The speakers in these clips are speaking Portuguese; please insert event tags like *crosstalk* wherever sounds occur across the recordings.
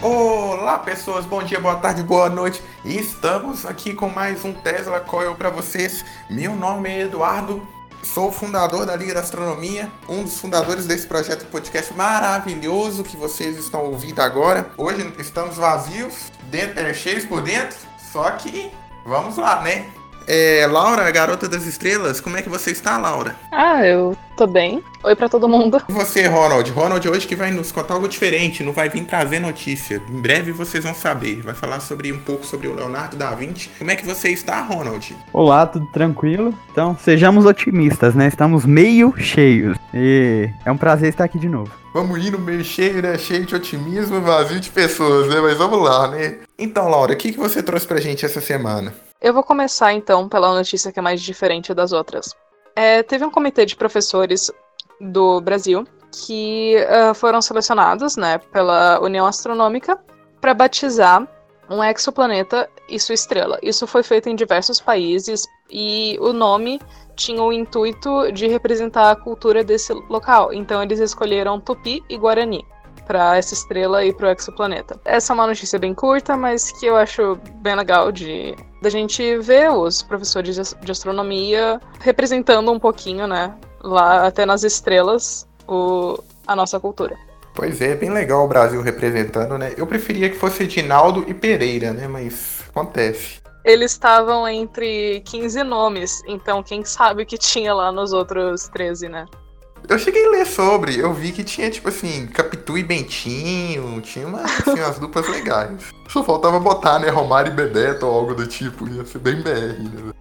Olá pessoas, bom dia, boa tarde, boa noite. Estamos aqui com mais um Tesla Coil para vocês. Meu nome é Eduardo, sou fundador da Liga da Astronomia, um dos fundadores desse projeto podcast maravilhoso que vocês estão ouvindo agora. Hoje estamos vazios, dentro, é, cheios por dentro, só que vamos lá, né? É, Laura, garota das estrelas, como é que você está, Laura? Ah, eu tô bem. Oi pra todo mundo. E você, Ronald? Ronald hoje que vai nos contar algo diferente, não vai vir trazer notícia. Em breve vocês vão saber. Vai falar sobre um pouco sobre o Leonardo da Vinci. Como é que você está, Ronald? Olá, tudo tranquilo? Então, sejamos otimistas, né? Estamos meio cheios. E é um prazer estar aqui de novo. Vamos indo meio cheio, né? Cheio de otimismo, vazio de pessoas, né? Mas vamos lá, né? Então, Laura, o que, que você trouxe pra gente essa semana? Eu vou começar então pela notícia que é mais diferente das outras. É, teve um comitê de professores do Brasil que uh, foram selecionados né, pela União Astronômica para batizar um exoplaneta e sua estrela. Isso foi feito em diversos países e o nome tinha o intuito de representar a cultura desse local. Então eles escolheram Tupi e Guarani para essa estrela e para o exoplaneta. Essa é uma notícia bem curta, mas que eu acho bem legal de da gente ver os professores de astronomia representando um pouquinho, né, lá até nas estrelas, o, a nossa cultura. Pois é, bem legal o Brasil representando, né? Eu preferia que fosse Edinaldo e Pereira, né? Mas acontece. Eles estavam entre 15 nomes, então quem sabe o que tinha lá nos outros 13, né? Eu cheguei a ler sobre, eu vi que tinha, tipo assim, Capitu e Bentinho, tinha uma, assim, umas duplas legais. Só faltava botar, né, Romário e Bebeto ou algo do tipo, ia ser bem BR, né?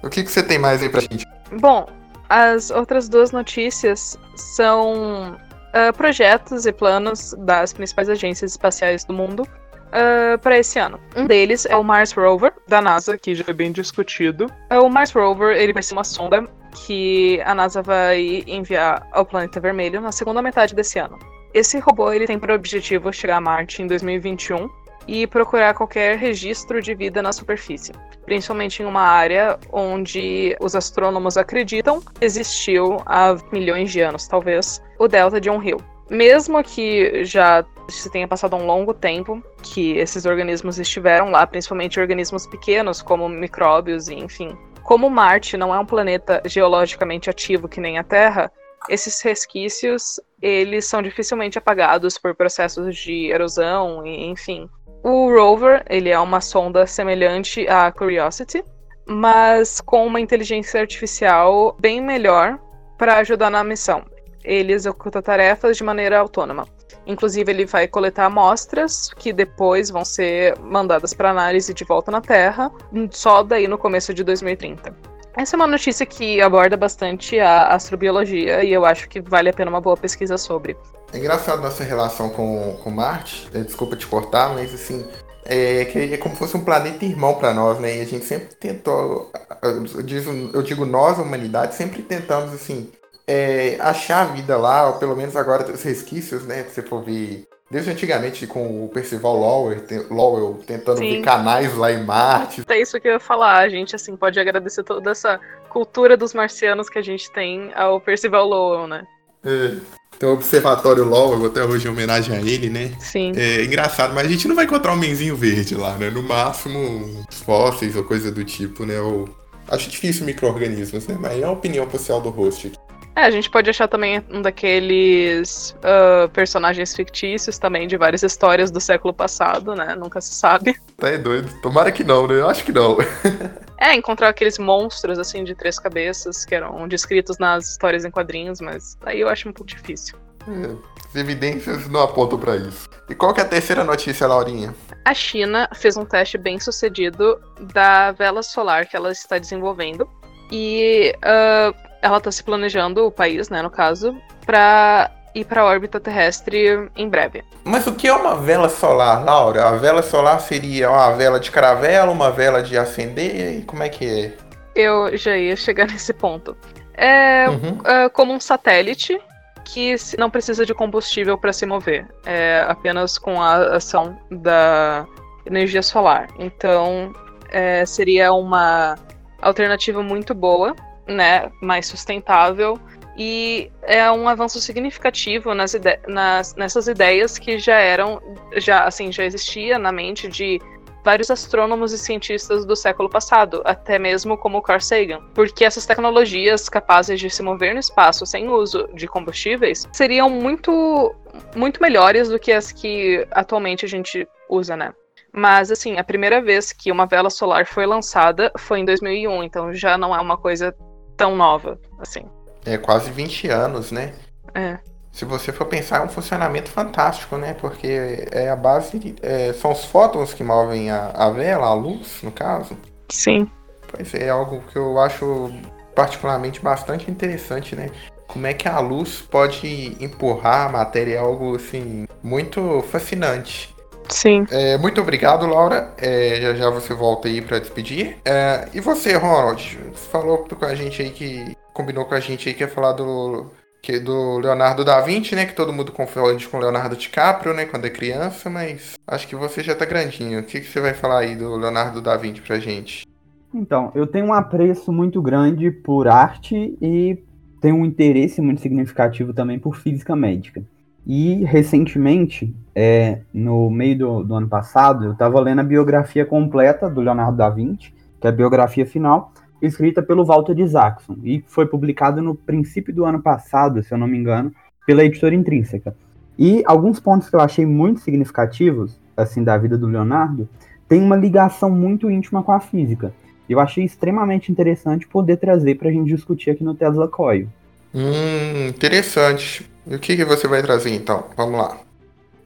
O que, que você tem mais aí pra gente? Bom, as outras duas notícias são uh, projetos e planos das principais agências espaciais do mundo uh, para esse ano. Um deles é o Mars Rover, da NASA, que já é bem discutido. Uh, o Mars Rover ele vai ser uma sonda que a NASA vai enviar ao planeta vermelho na segunda metade desse ano. Esse robô ele tem por objetivo chegar a Marte em 2021 e procurar qualquer registro de vida na superfície, principalmente em uma área onde os astrônomos acreditam existiu há milhões de anos, talvez, o delta de um rio. Mesmo que já se tenha passado um longo tempo que esses organismos estiveram lá, principalmente organismos pequenos como micróbios e enfim, como Marte não é um planeta geologicamente ativo que nem a Terra, esses resquícios eles são dificilmente apagados por processos de erosão e enfim. O rover ele é uma sonda semelhante à Curiosity, mas com uma inteligência artificial bem melhor para ajudar na missão. Ele executa tarefas de maneira autônoma. Inclusive, ele vai coletar amostras que depois vão ser mandadas para análise de volta na Terra, só daí no começo de 2030. Essa é uma notícia que aborda bastante a astrobiologia e eu acho que vale a pena uma boa pesquisa sobre. É engraçado nossa relação com, com Marte, é, desculpa te cortar, mas assim, é, que é como se fosse um planeta irmão para nós, né? E a gente sempre tentou, eu digo, eu digo nós, a humanidade, sempre tentamos assim é, achar a vida lá, ou pelo menos agora os resquícios, né? Se você for ver. Desde antigamente com o Percival Lowell, Lowell tentando Sim. ver canais lá em Marte. É isso que eu ia falar. A gente assim pode agradecer toda essa cultura dos marcianos que a gente tem ao Percival Lowell, né? É. Tem o Observatório Lowell, até hoje em homenagem a ele, né? Sim. É engraçado, mas a gente não vai encontrar um menzinho verde lá, né? No máximo, fósseis ou coisa do tipo, né? Ou... Acho difícil micro-organismos, né? Mas é a opinião pessoal do host aqui. É, a gente pode achar também um daqueles uh, personagens fictícios também de várias histórias do século passado, né? Nunca se sabe. *laughs* Tá é doido. Tomara que não, né? Eu acho que não. *laughs* é, encontrar aqueles monstros, assim, de três cabeças que eram descritos nas histórias em quadrinhos, mas aí eu acho um pouco difícil. É, as evidências não apontam para isso. E qual que é a terceira notícia, Laurinha? A China fez um teste bem sucedido da vela solar que ela está desenvolvendo. E uh, ela está se planejando, o país, né, no caso, para ir para a órbita terrestre em breve. Mas o que é uma vela solar, Laura? A vela solar seria uma vela de caravela, uma vela de acender? E como é que é? Eu já ia chegar *laughs* nesse ponto. É, uhum. é como um satélite que não precisa de combustível para se mover, é apenas com a ação da energia solar. Então, é, seria uma alternativa muito boa né, mais sustentável E é um avanço significativo nas ide nas, nessas ideias que já eram, já assim, já existia na mente de vários astrônomos e cientistas do século passado, até mesmo como Carl Sagan, porque essas tecnologias capazes de se mover no espaço sem uso de combustíveis seriam muito, muito melhores do que as que atualmente a gente usa, né? Mas, assim, a primeira vez que uma vela solar foi lançada foi em 2001, então já não é uma coisa tão nova, assim. É quase 20 anos, né? É se você for pensar, é um funcionamento fantástico, né? Porque é a base, é, são os fótons que movem a, a vela, a luz, no caso. Sim. Pois é, é algo que eu acho particularmente bastante interessante, né? Como é que a luz pode empurrar a matéria é algo assim muito fascinante. Sim. É, muito obrigado, Laura. É, já já você volta aí para despedir. É, e você, Ronald? Você falou com a gente aí que combinou com a gente aí que ia falar do que do Leonardo da Vinci, né? Que todo mundo confunde com Leonardo DiCaprio, né? Quando é criança, mas acho que você já tá grandinho. O que, que você vai falar aí do Leonardo da Vinci pra gente? Então, eu tenho um apreço muito grande por arte e tenho um interesse muito significativo também por física médica. E recentemente, é, no meio do, do ano passado, eu estava lendo a biografia completa do Leonardo da Vinci, que é a biografia final, escrita pelo Walter Isaacson e foi publicado no princípio do ano passado, se eu não me engano, pela editora Intrínseca. E alguns pontos que eu achei muito significativos, assim, da vida do Leonardo, tem uma ligação muito íntima com a física. Eu achei extremamente interessante poder trazer para a gente discutir aqui no Tesla Coil. Hum, interessante. E o que, que você vai trazer então? Vamos lá.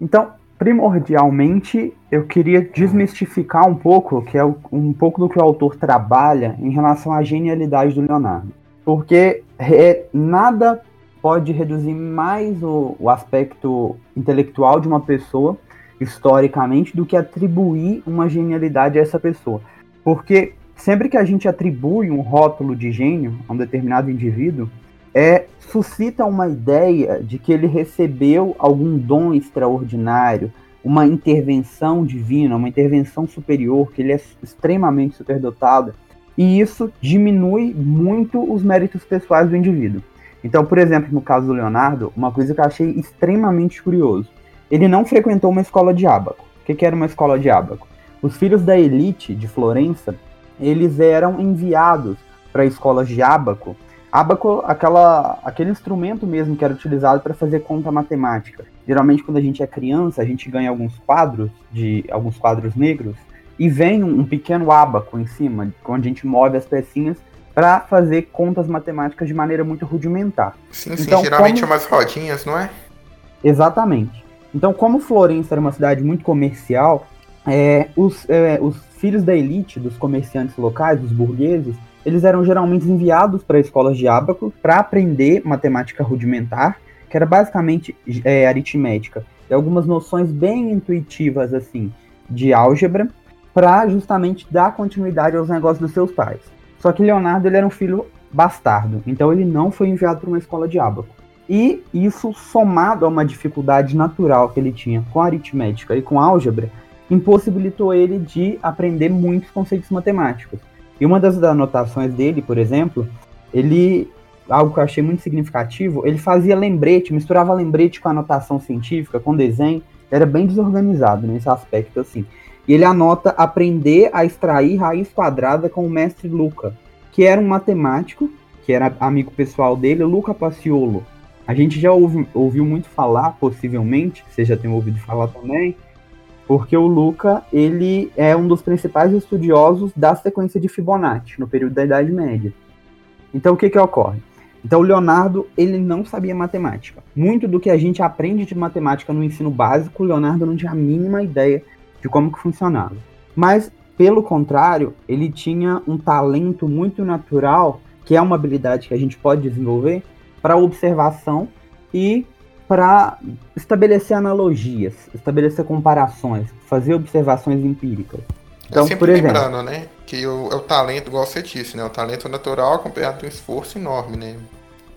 Então, primordialmente, eu queria desmistificar um pouco, que é um pouco do que o autor trabalha em relação à genialidade do Leonardo. Porque é, nada pode reduzir mais o, o aspecto intelectual de uma pessoa, historicamente, do que atribuir uma genialidade a essa pessoa. Porque sempre que a gente atribui um rótulo de gênio a um determinado indivíduo, é, suscita uma ideia de que ele recebeu algum dom extraordinário, uma intervenção divina, uma intervenção superior, que ele é extremamente superdotado, e isso diminui muito os méritos pessoais do indivíduo. Então, por exemplo, no caso do Leonardo, uma coisa que eu achei extremamente curioso, ele não frequentou uma escola de ábaco. O que, que era uma escola de ábaco? Os filhos da elite de Florença, eles eram enviados para escolas de ábaco Abaco, aquela, aquele instrumento mesmo que era utilizado para fazer conta matemática. Geralmente, quando a gente é criança, a gente ganha alguns quadros, de alguns quadros negros, e vem um, um pequeno abaco em cima, onde a gente move as pecinhas para fazer contas matemáticas de maneira muito rudimentar. Sim, sim, então, geralmente como... umas rodinhas, não é? Exatamente. Então, como Florença era uma cidade muito comercial, é, os, é, os filhos da elite, dos comerciantes locais, dos burgueses, eles eram geralmente enviados para escolas de ábaco para aprender matemática rudimentar, que era basicamente é, aritmética, e algumas noções bem intuitivas assim de álgebra, para justamente dar continuidade aos negócios dos seus pais. Só que Leonardo ele era um filho bastardo, então ele não foi enviado para uma escola de ábaco. E isso, somado a uma dificuldade natural que ele tinha com aritmética e com álgebra, impossibilitou ele de aprender muitos conceitos matemáticos. E uma das anotações dele, por exemplo, ele algo que eu achei muito significativo, ele fazia lembrete, misturava lembrete com anotação científica, com desenho, era bem desorganizado nesse aspecto assim. E ele anota aprender a extrair raiz quadrada com o mestre Luca, que era um matemático, que era amigo pessoal dele, Luca Paciolo. A gente já ouvi, ouviu muito falar, possivelmente, você já tem ouvido falar também, porque o Luca ele é um dos principais estudiosos da sequência de Fibonacci no período da Idade Média. Então o que que ocorre? Então Leonardo ele não sabia matemática. Muito do que a gente aprende de matemática no ensino básico, Leonardo não tinha a mínima ideia de como que funcionava. Mas pelo contrário, ele tinha um talento muito natural, que é uma habilidade que a gente pode desenvolver para observação e para estabelecer analogias, estabelecer comparações, fazer observações empíricas. Então, é por exemplo, lembrando, né, que o, é o talento, igual você disse, né, o talento natural acompanhado de um esforço enorme, né?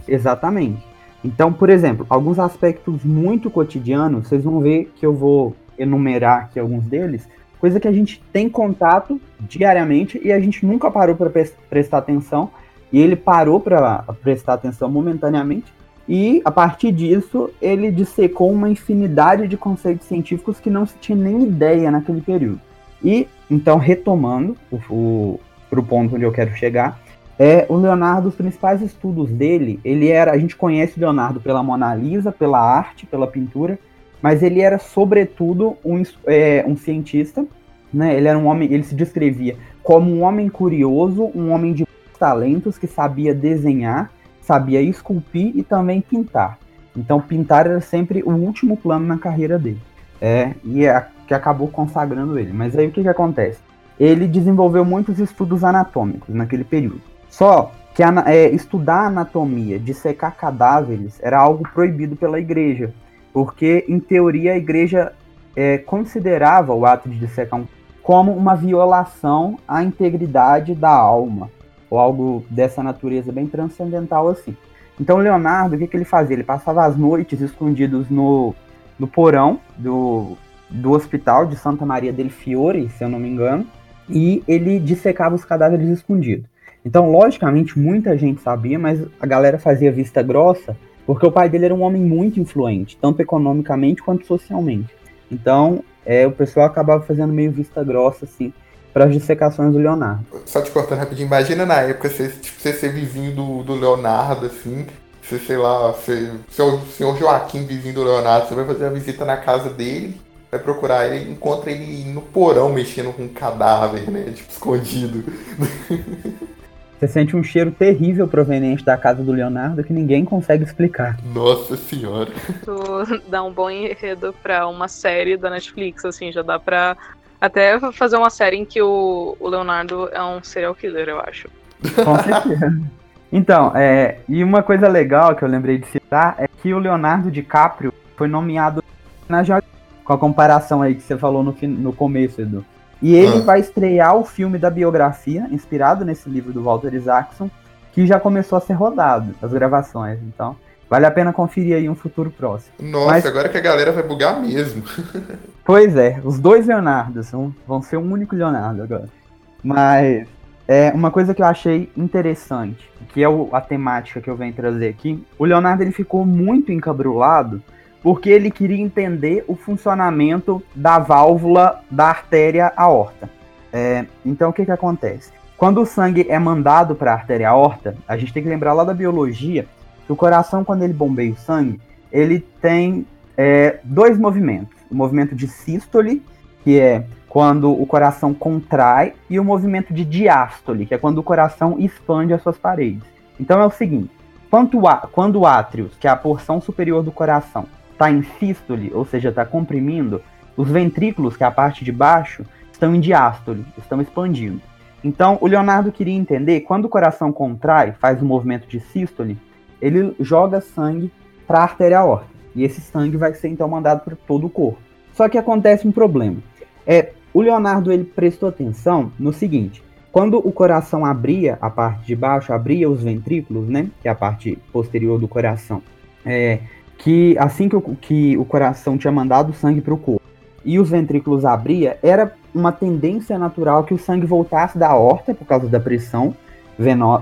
Exatamente. Então, por exemplo, alguns aspectos muito cotidianos, vocês vão ver que eu vou enumerar aqui alguns deles, coisa que a gente tem contato diariamente e a gente nunca parou para prestar atenção, e ele parou para prestar atenção momentaneamente e a partir disso ele dissecou uma infinidade de conceitos científicos que não se tinha nem ideia naquele período. E então retomando o, para o ponto onde eu quero chegar, é o Leonardo, os principais estudos dele, ele era, a gente conhece o Leonardo pela Mona Lisa, pela arte, pela pintura, mas ele era sobretudo um, é, um cientista, né? Ele era um homem, ele se descrevia como um homem curioso, um homem de talentos que sabia desenhar, sabia esculpir e também pintar. Então pintar era sempre o último plano na carreira dele. É, e é que acabou consagrando ele. Mas aí o que, que acontece? Ele desenvolveu muitos estudos anatômicos naquele período. Só que é, estudar anatomia, dissecar cadáveres, era algo proibido pela igreja, porque, em teoria, a igreja é, considerava o ato de dissecar um, como uma violação à integridade da alma, ou algo dessa natureza bem transcendental assim. Então, Leonardo, o que, que ele fazia? Ele passava as noites escondidos no, no porão do, do hospital de Santa Maria del Fiore, se eu não me engano, e ele dissecava os cadáveres escondidos. Então, logicamente, muita gente sabia, mas a galera fazia vista grossa, porque o pai dele era um homem muito influente, tanto economicamente quanto socialmente. Então, é, o pessoal acabava fazendo meio vista grossa, assim, para as dissecações do Leonardo. Só te cortando rapidinho, imagina na época você, tipo, você ser vizinho do, do Leonardo, assim, você, sei lá, você, seu senhor Joaquim vizinho do Leonardo, você vai fazer a visita na casa dele, vai procurar ele, encontra ele no porão mexendo com um cadáver, né, tipo, escondido. *laughs* Você sente um cheiro terrível proveniente da casa do Leonardo que ninguém consegue explicar. Nossa senhora. Tu dá um bom enredo pra uma série da Netflix, assim, já dá pra até fazer uma série em que o, o Leonardo é um serial killer, eu acho. Com certeza. Então, é, e uma coisa legal que eu lembrei de citar é que o Leonardo DiCaprio foi nomeado na com a comparação aí que você falou no, no começo, Edu. E ele ah. vai estrear o filme da biografia, inspirado nesse livro do Walter Isaacson, que já começou a ser rodado, as gravações. Então, vale a pena conferir aí um futuro próximo. Nossa, Mas, agora que a galera vai bugar mesmo. *laughs* pois é, os dois Leonardos vão, vão ser um único Leonardo agora. Mas é uma coisa que eu achei interessante, que é o, a temática que eu venho trazer aqui. O Leonardo ele ficou muito encabrulado porque ele queria entender o funcionamento da válvula da artéria aorta. É, então, o que, que acontece? Quando o sangue é mandado para a artéria aorta, a gente tem que lembrar lá da biologia o coração, quando ele bombeia o sangue, ele tem é, dois movimentos: o movimento de sístole, que é quando o coração contrai, e o movimento de diástole, que é quando o coração expande as suas paredes. Então é o seguinte: quando o átrio, que é a porção superior do coração, está em sístole, ou seja, está comprimindo, os ventrículos, que é a parte de baixo, estão em diástole, estão expandindo. Então, o Leonardo queria entender, quando o coração contrai, faz o um movimento de sístole, ele joga sangue para a artéria aorta. E esse sangue vai ser então mandado para todo o corpo. Só que acontece um problema. É, o Leonardo ele prestou atenção no seguinte: quando o coração abria a parte de baixo, abria os ventrículos, né, que é a parte posterior do coração, é, que assim que o, que o coração tinha mandado sangue para o corpo e os ventrículos abria, era uma tendência natural que o sangue voltasse da horta por causa da pressão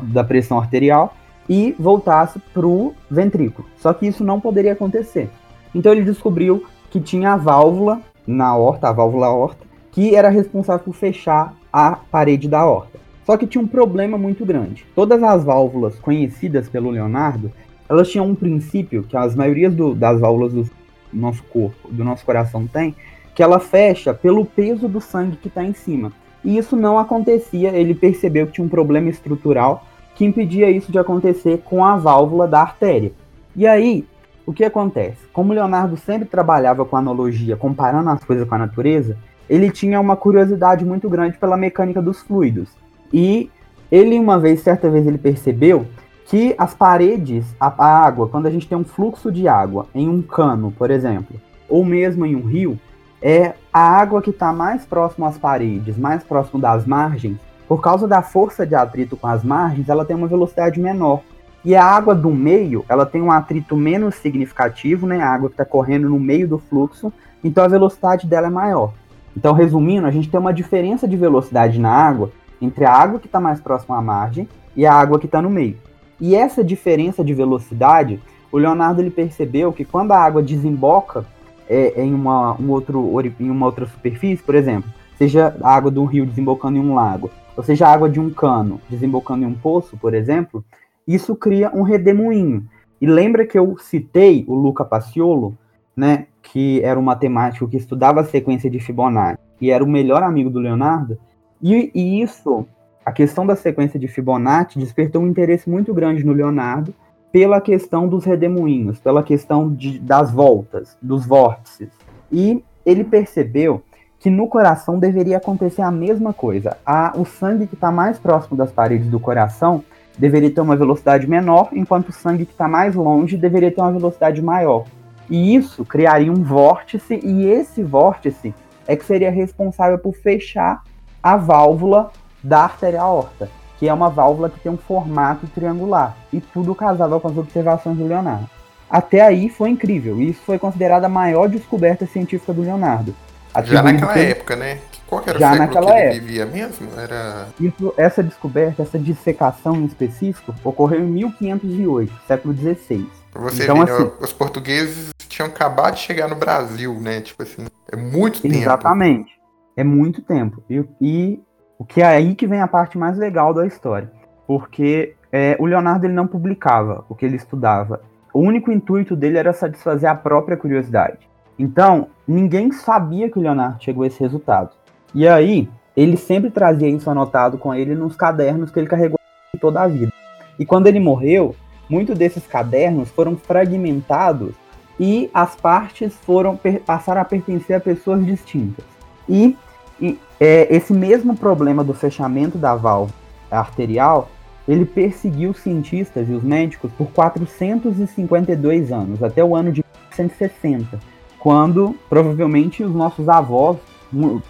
da pressão arterial e voltasse para o ventrículo. Só que isso não poderia acontecer. Então ele descobriu que tinha a válvula na horta, a válvula aorta, que era responsável por fechar a parede da horta. Só que tinha um problema muito grande. Todas as válvulas conhecidas pelo Leonardo, elas tinham um princípio que as maiorias do, das válvulas do nosso corpo, do nosso coração tem, que ela fecha pelo peso do sangue que está em cima. E isso não acontecia, ele percebeu que tinha um problema estrutural que impedia isso de acontecer com a válvula da artéria. E aí, o que acontece? Como Leonardo sempre trabalhava com analogia, comparando as coisas com a natureza, ele tinha uma curiosidade muito grande pela mecânica dos fluidos. E ele, uma vez, certa vez, ele percebeu que as paredes, a, água, quando a gente tem um fluxo de água em um cano, por exemplo, ou mesmo em um rio, é a água que está mais próximo às paredes, mais próximo das margens, por causa da força de atrito com as margens, ela tem uma velocidade menor. E a água do meio, ela tem um atrito menos significativo, né? A água que está correndo no meio do fluxo, então a velocidade dela é maior. Então, resumindo, a gente tem uma diferença de velocidade na água entre a água que está mais próxima à margem e a água que está no meio. E essa diferença de velocidade, o Leonardo ele percebeu que quando a água desemboca é, em, uma, um outro, em uma outra superfície, por exemplo, seja a água de um rio desembocando em um lago, ou seja a água de um cano desembocando em um poço, por exemplo, isso cria um redemoinho. E lembra que eu citei o Luca Paciolo, né, que era um matemático que estudava a sequência de Fibonacci e era o melhor amigo do Leonardo? E, e isso, a questão da sequência de Fibonacci, despertou um interesse muito grande no Leonardo pela questão dos redemoinhos, pela questão de, das voltas, dos vórtices. E ele percebeu que no coração deveria acontecer a mesma coisa. A, o sangue que está mais próximo das paredes do coração deveria ter uma velocidade menor, enquanto o sangue que está mais longe deveria ter uma velocidade maior. E isso criaria um vórtice, e esse vórtice é que seria responsável por fechar a válvula da artéria aorta, que é uma válvula que tem um formato triangular. E tudo casava com as observações do Leonardo. Até aí foi incrível, e isso foi considerada a maior descoberta científica do Leonardo. Já naquela época, né? Qual era Já o século que ele época. vivia mesmo? Era... Isso, essa descoberta, essa dissecação em específico, ocorreu em 1508, século XVI. Você então, vê, assim, os portugueses tinham acabado de chegar no Brasil, né? Tipo assim, é muito tempo. Exatamente. É muito tempo. E, e o que é aí que vem a parte mais legal da história. Porque é, o Leonardo ele não publicava o que ele estudava. O único intuito dele era satisfazer a própria curiosidade. Então, ninguém sabia que o Leonardo chegou a esse resultado. E aí, ele sempre trazia isso anotado com ele nos cadernos que ele carregou toda a vida. E quando ele morreu, muitos desses cadernos foram fragmentados e as partes foram passaram a pertencer a pessoas distintas. E, e é, esse mesmo problema do fechamento da válvula arterial, ele perseguiu os cientistas e os médicos por 452 anos, até o ano de 1960 quando provavelmente os nossos avós,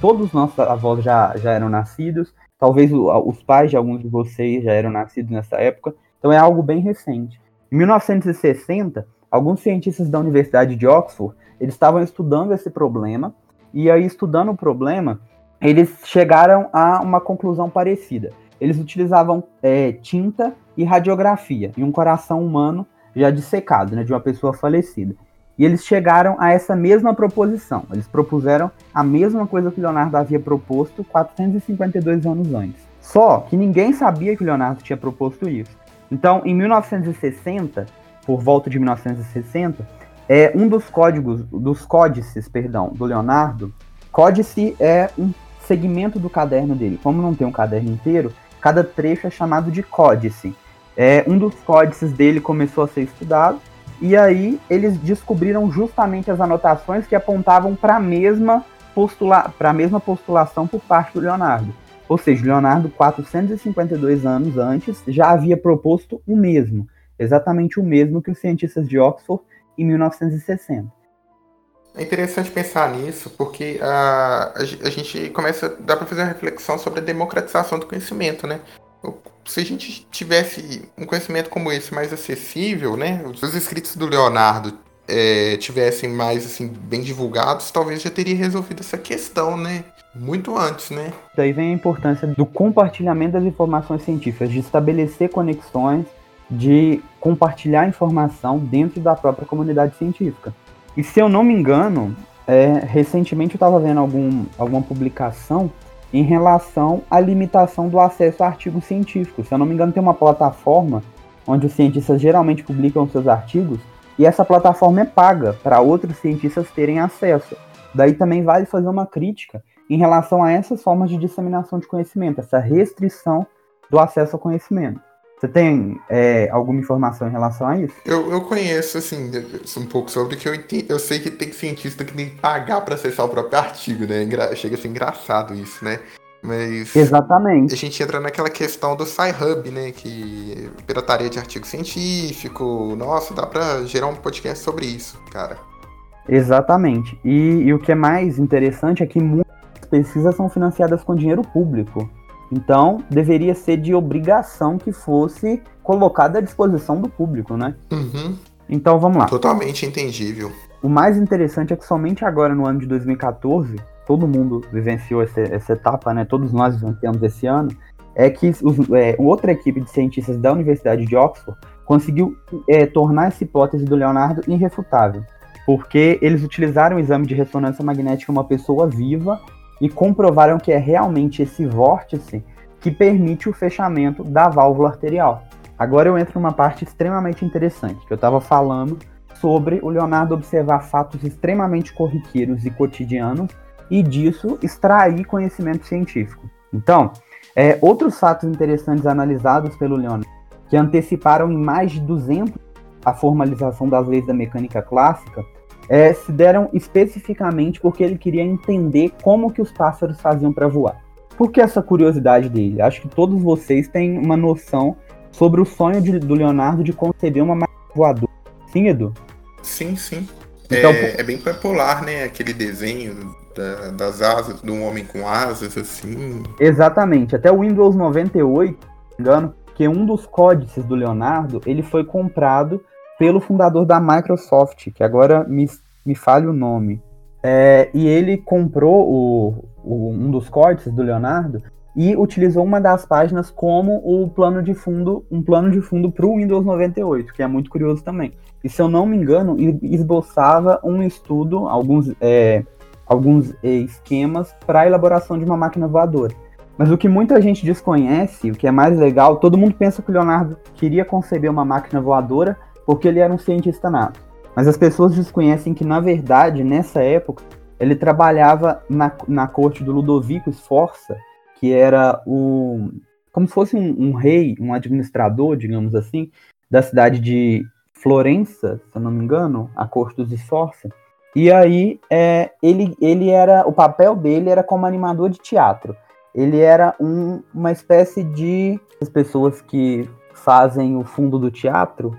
todos os nossos avós já, já eram nascidos, talvez os pais de alguns de vocês já eram nascidos nessa época, então é algo bem recente. Em 1960, alguns cientistas da Universidade de Oxford, eles estavam estudando esse problema, e aí estudando o problema, eles chegaram a uma conclusão parecida. Eles utilizavam é, tinta e radiografia em um coração humano já dissecado, né, de uma pessoa falecida. E eles chegaram a essa mesma proposição. Eles propuseram a mesma coisa que Leonardo havia proposto 452 anos antes. Só que ninguém sabia que Leonardo tinha proposto isso. Então, em 1960, por volta de 1960, é um dos códigos, dos códices, perdão, do Leonardo. Códice é um segmento do caderno dele. Como não tem um caderno inteiro, cada trecho é chamado de códice. É, um dos códices dele começou a ser estudado e aí eles descobriram justamente as anotações que apontavam para a mesma, postula mesma postulação por parte do Leonardo. Ou seja, Leonardo, 452 anos antes, já havia proposto o mesmo, exatamente o mesmo que os cientistas de Oxford em 1960. É interessante pensar nisso, porque a, a, a gente começa, dá para fazer uma reflexão sobre a democratização do conhecimento, né? Se a gente tivesse um conhecimento como esse mais acessível, né? Os escritos do Leonardo é, tivessem mais assim bem divulgados, talvez já teria resolvido essa questão, né? Muito antes, né? Daí vem a importância do compartilhamento das informações científicas, de estabelecer conexões, de compartilhar informação dentro da própria comunidade científica. E se eu não me engano, é, recentemente eu estava vendo algum, alguma publicação em relação à limitação do acesso a artigos científicos. Se eu não me engano, tem uma plataforma onde os cientistas geralmente publicam seus artigos e essa plataforma é paga para outros cientistas terem acesso. Daí também vale fazer uma crítica em relação a essas formas de disseminação de conhecimento, essa restrição do acesso ao conhecimento. Você tem é, alguma informação em relação a isso? Eu, eu conheço, assim, um pouco sobre que eu entendo. Eu sei que tem cientista que tem que pagar para acessar o próprio artigo, né? Chega a ser engraçado isso, né? Mas. Exatamente. A gente entra naquela questão do Sci-Hub, né? Que pirataria de artigo científico. Nossa, dá pra gerar um podcast sobre isso, cara. Exatamente. E, e o que é mais interessante é que muitas pesquisas são financiadas com dinheiro público. Então, deveria ser de obrigação que fosse colocada à disposição do público, né? Uhum. Então, vamos lá. Totalmente entendível. O mais interessante é que somente agora, no ano de 2014, todo mundo vivenciou essa, essa etapa, né? Todos nós vivenciamos esse ano. é que os, é, outra equipe de cientistas da Universidade de Oxford conseguiu é, tornar essa hipótese do Leonardo irrefutável, porque eles utilizaram o exame de ressonância magnética em uma pessoa viva e comprovaram que é realmente esse vórtice que permite o fechamento da válvula arterial. Agora eu entro numa parte extremamente interessante, que eu estava falando sobre o Leonardo observar fatos extremamente corriqueiros e cotidianos e disso extrair conhecimento científico. Então, é, outros fatos interessantes analisados pelo Leonardo, que anteciparam em mais de 200 a formalização das leis da mecânica clássica, é, se deram especificamente porque ele queria entender como que os pássaros faziam para voar. Por que essa curiosidade dele? Acho que todos vocês têm uma noção sobre o sonho de, do Leonardo de conceber uma máquina voadora. Sim, Edu? Sim, sim. Então, é, é, bem popular, né? Aquele desenho da, das asas, de um homem com asas, assim. Exatamente. Até o Windows 98, não me engano, que um dos códices do Leonardo, ele foi comprado pelo fundador da Microsoft, que agora me, me falha o nome. É, e ele comprou o, o, um dos códices do Leonardo e utilizou uma das páginas como o plano de fundo, um plano de fundo para o Windows 98, que é muito curioso também. E se eu não me engano, esboçava um estudo, alguns, é, alguns esquemas para a elaboração de uma máquina voadora. Mas o que muita gente desconhece, o que é mais legal, todo mundo pensa que o Leonardo queria conceber uma máquina voadora porque ele era um cientista nato. Mas as pessoas desconhecem que, na verdade, nessa época, ele trabalhava na, na corte do Ludovico Sforza, que era o como se fosse um, um, rei, um administrador, digamos assim, da cidade de Florença, se eu não me engano, a corte dos Sforza. E aí é, ele, ele era o papel dele era como animador de teatro. Ele era um, uma espécie de as pessoas que fazem o fundo do teatro,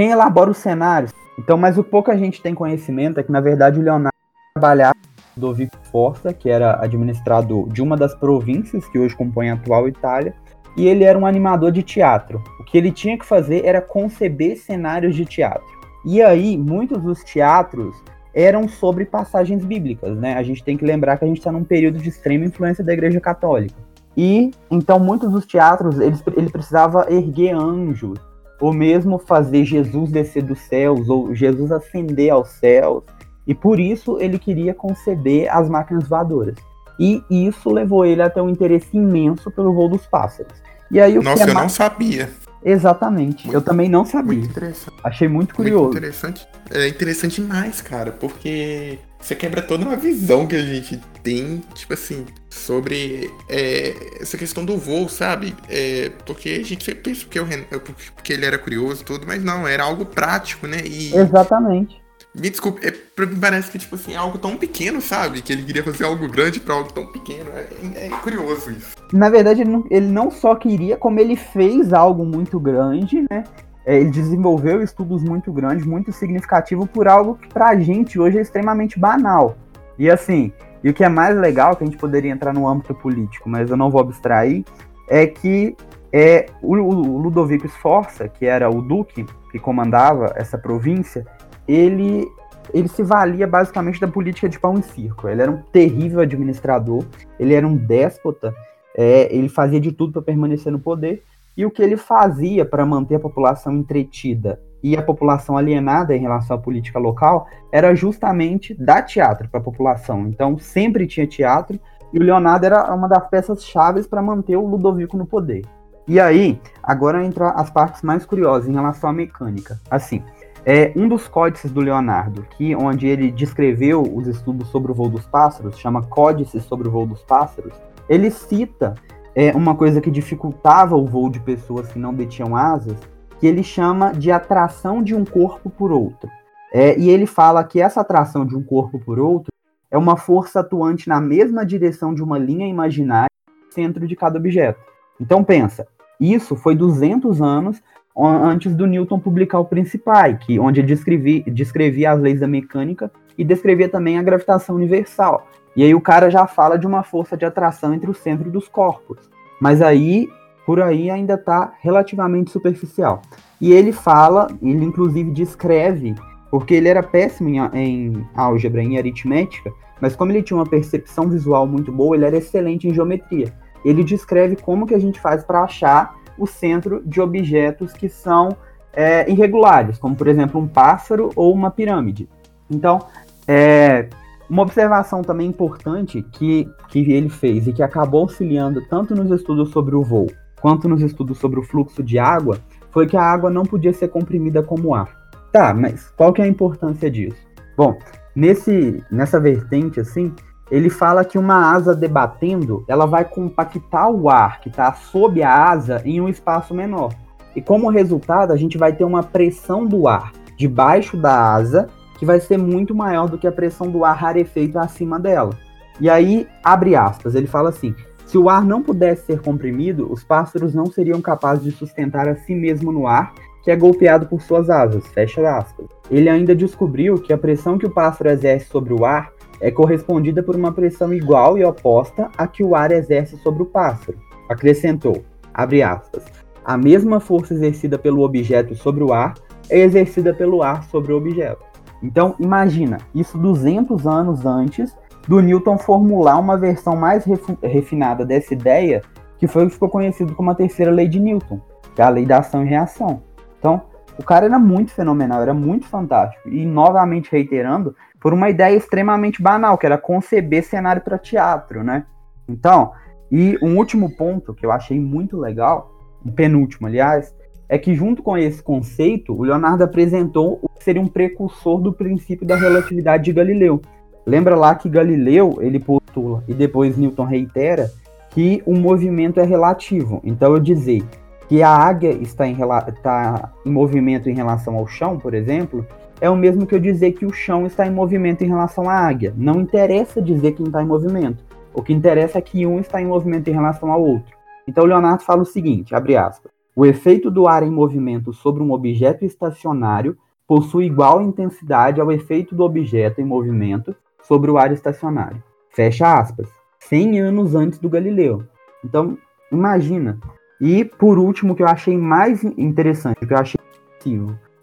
quem elabora os cenários. Então, mas o pouco a gente tem conhecimento é que na verdade o Leonardo trabalhava Ludovico Forza, que era administrador de uma das províncias que hoje compõem a atual Itália, e ele era um animador de teatro. O que ele tinha que fazer era conceber cenários de teatro. E aí, muitos dos teatros eram sobre passagens bíblicas, né? A gente tem que lembrar que a gente está num período de extrema influência da Igreja Católica. E então muitos dos teatros eles, ele precisava erguer anjos, ou mesmo fazer Jesus descer dos céus, ou Jesus ascender aos céus. E por isso ele queria conceber as máquinas voadoras. E isso levou ele a ter um interesse imenso pelo voo dos pássaros. E aí, o Nossa, que eu não sabia. Exatamente. Muito, eu também não sabia. Muito interessante. Achei muito curioso. Muito interessante. É interessante demais, cara, porque você quebra toda uma visão que a gente tem, tipo assim, sobre é, essa questão do voo, sabe? É, porque a gente sempre pensa que, eu, porque ele era curioso e tudo, mas não, era algo prático, né? E, Exatamente. Me desculpe, é, parece que, tipo assim, é algo tão pequeno, sabe? Que ele queria fazer algo grande pra algo tão pequeno. É, é curioso isso. Na verdade, ele não, ele não só queria, como ele fez algo muito grande, né? É, ele desenvolveu estudos muito grandes, muito significativo por algo que pra gente hoje é extremamente banal. E assim, e o que é mais legal, que a gente poderia entrar no âmbito político, mas eu não vou abstrair, é que é, o, o Ludovico Sforza, que era o duque que comandava essa província, ele, ele se valia basicamente da política de pão e circo. Ele era um terrível administrador, ele era um déspota, é, ele fazia de tudo para permanecer no poder, e o que ele fazia para manter a população entretida e a população alienada em relação à política local era justamente dar teatro para a população. Então sempre tinha teatro e o Leonardo era uma das peças chaves para manter o Ludovico no poder. E aí, agora entra as partes mais curiosas em relação à mecânica. Assim, é um dos códices do Leonardo, que onde ele descreveu os estudos sobre o voo dos pássaros, chama Códice sobre o voo dos pássaros. Ele cita é, uma coisa que dificultava o voo de pessoas que não detinham asas, que ele chama de atração de um corpo por outro. É, e ele fala que essa atração de um corpo por outro é uma força atuante na mesma direção de uma linha imaginária no centro de cada objeto. Então pensa, isso foi 200 anos antes do Newton publicar o Principia, que onde ele descrevia, descrevia as leis da mecânica e descrevia também a gravitação universal. E aí o cara já fala de uma força de atração entre o centro dos corpos. Mas aí, por aí ainda está relativamente superficial. E ele fala, ele inclusive descreve, porque ele era péssimo em, em álgebra, em aritmética, mas como ele tinha uma percepção visual muito boa, ele era excelente em geometria. ele descreve como que a gente faz para achar o centro de objetos que são é, irregulares, como por exemplo um pássaro ou uma pirâmide. Então, é, uma observação também importante que, que ele fez e que acabou auxiliando tanto nos estudos sobre o voo quanto nos estudos sobre o fluxo de água foi que a água não podia ser comprimida como ar. Tá, mas qual que é a importância disso? Bom, nesse, nessa vertente assim, ele fala que uma asa debatendo, ela vai compactar o ar que está sob a asa em um espaço menor. E como resultado, a gente vai ter uma pressão do ar debaixo da asa que vai ser muito maior do que a pressão do ar rarefeito acima dela. E aí, abre aspas, ele fala assim: se o ar não pudesse ser comprimido, os pássaros não seriam capazes de sustentar a si mesmo no ar, que é golpeado por suas asas. Fecha aspas. Ele ainda descobriu que a pressão que o pássaro exerce sobre o ar é correspondida por uma pressão igual e oposta à que o ar exerce sobre o pássaro. Acrescentou, abre aspas, a mesma força exercida pelo objeto sobre o ar é exercida pelo ar sobre o objeto. Então, imagina, isso 200 anos antes do Newton formular uma versão mais refinada dessa ideia, que foi o que ficou conhecido como a terceira lei de Newton, que é a lei da ação e reação. Então, o cara era muito fenomenal, era muito fantástico. E, novamente reiterando, por uma ideia extremamente banal, que era conceber cenário para teatro, né? Então, e um último ponto que eu achei muito legal, um penúltimo, aliás, é que junto com esse conceito, o Leonardo apresentou o que seria um precursor do princípio da relatividade de Galileu. Lembra lá que Galileu, ele postula, e depois Newton reitera, que o movimento é relativo. Então eu dizer que a águia está em, está em movimento em relação ao chão, por exemplo, é o mesmo que eu dizer que o chão está em movimento em relação à águia. Não interessa dizer que está em movimento. O que interessa é que um está em movimento em relação ao outro. Então Leonardo fala o seguinte, abre aspas, o efeito do ar em movimento sobre um objeto estacionário possui igual intensidade ao efeito do objeto em movimento sobre o ar estacionário. Fecha aspas. 100 anos antes do Galileu. Então, imagina. E, por último, que eu achei mais interessante, que eu achei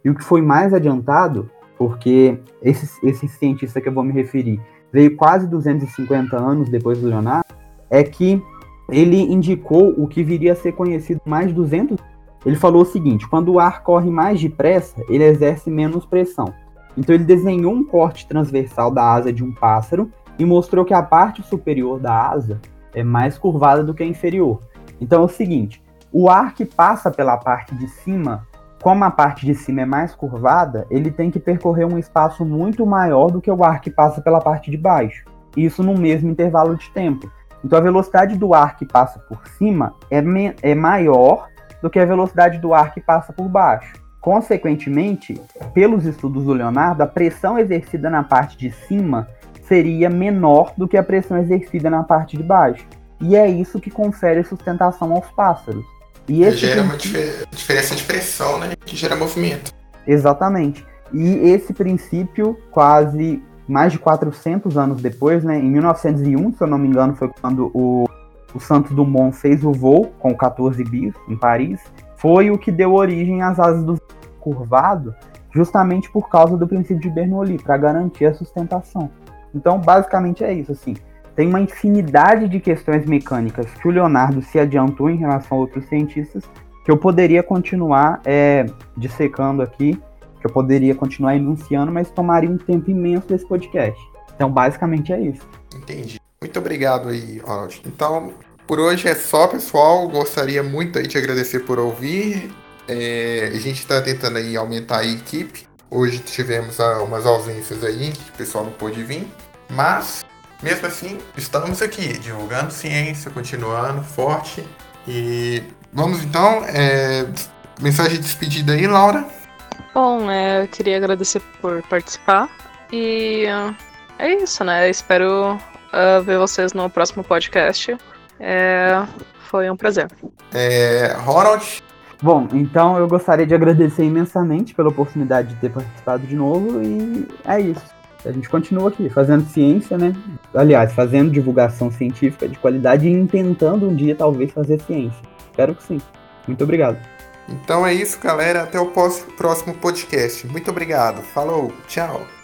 e o que foi mais adiantado, porque esse, esse cientista que eu vou me referir veio quase 250 anos depois do Leonardo, é que ele indicou o que viria a ser conhecido mais de 200 ele falou o seguinte: quando o ar corre mais depressa, ele exerce menos pressão. Então ele desenhou um corte transversal da asa de um pássaro e mostrou que a parte superior da asa é mais curvada do que a inferior. Então é o seguinte: o ar que passa pela parte de cima, como a parte de cima é mais curvada, ele tem que percorrer um espaço muito maior do que o ar que passa pela parte de baixo. Isso no mesmo intervalo de tempo. Então a velocidade do ar que passa por cima é, é maior do que a velocidade do ar que passa por baixo. Consequentemente, pelos estudos do Leonardo, a pressão exercida na parte de cima seria menor do que a pressão exercida na parte de baixo. E é isso que confere sustentação aos pássaros. E esse gera uma diferença de pressão, né? Que gera movimento. Exatamente. E esse princípio, quase mais de 400 anos depois, né, em 1901, se eu não me engano, foi quando o o Santos Dumont fez o voo com 14 bis em Paris, foi o que deu origem às asas do curvado, justamente por causa do princípio de Bernoulli, para garantir a sustentação. Então, basicamente é isso, assim. Tem uma infinidade de questões mecânicas que o Leonardo se adiantou em relação a outros cientistas, que eu poderia continuar é, dissecando aqui, que eu poderia continuar enunciando, mas tomaria um tempo imenso desse podcast. Então, basicamente é isso. Entendi. Muito obrigado aí, Ronald. Então, por hoje é só, pessoal. Gostaria muito aí de agradecer por ouvir. É, a gente está tentando aí aumentar a equipe. Hoje tivemos umas ausências aí, que o pessoal não pôde vir. Mas, mesmo assim, estamos aqui, divulgando ciência, continuando forte. E vamos então, é, mensagem de despedida aí, Laura. Bom, é, eu queria agradecer por participar. E uh, é isso, né? espero uh, ver vocês no próximo podcast. É, foi um prazer. É, Ronald? Bom, então eu gostaria de agradecer imensamente pela oportunidade de ter participado de novo e é isso. A gente continua aqui fazendo ciência, né? Aliás, fazendo divulgação científica de qualidade e tentando um dia talvez fazer ciência. Espero que sim. Muito obrigado. Então é isso, galera. Até o próximo podcast. Muito obrigado. Falou. Tchau.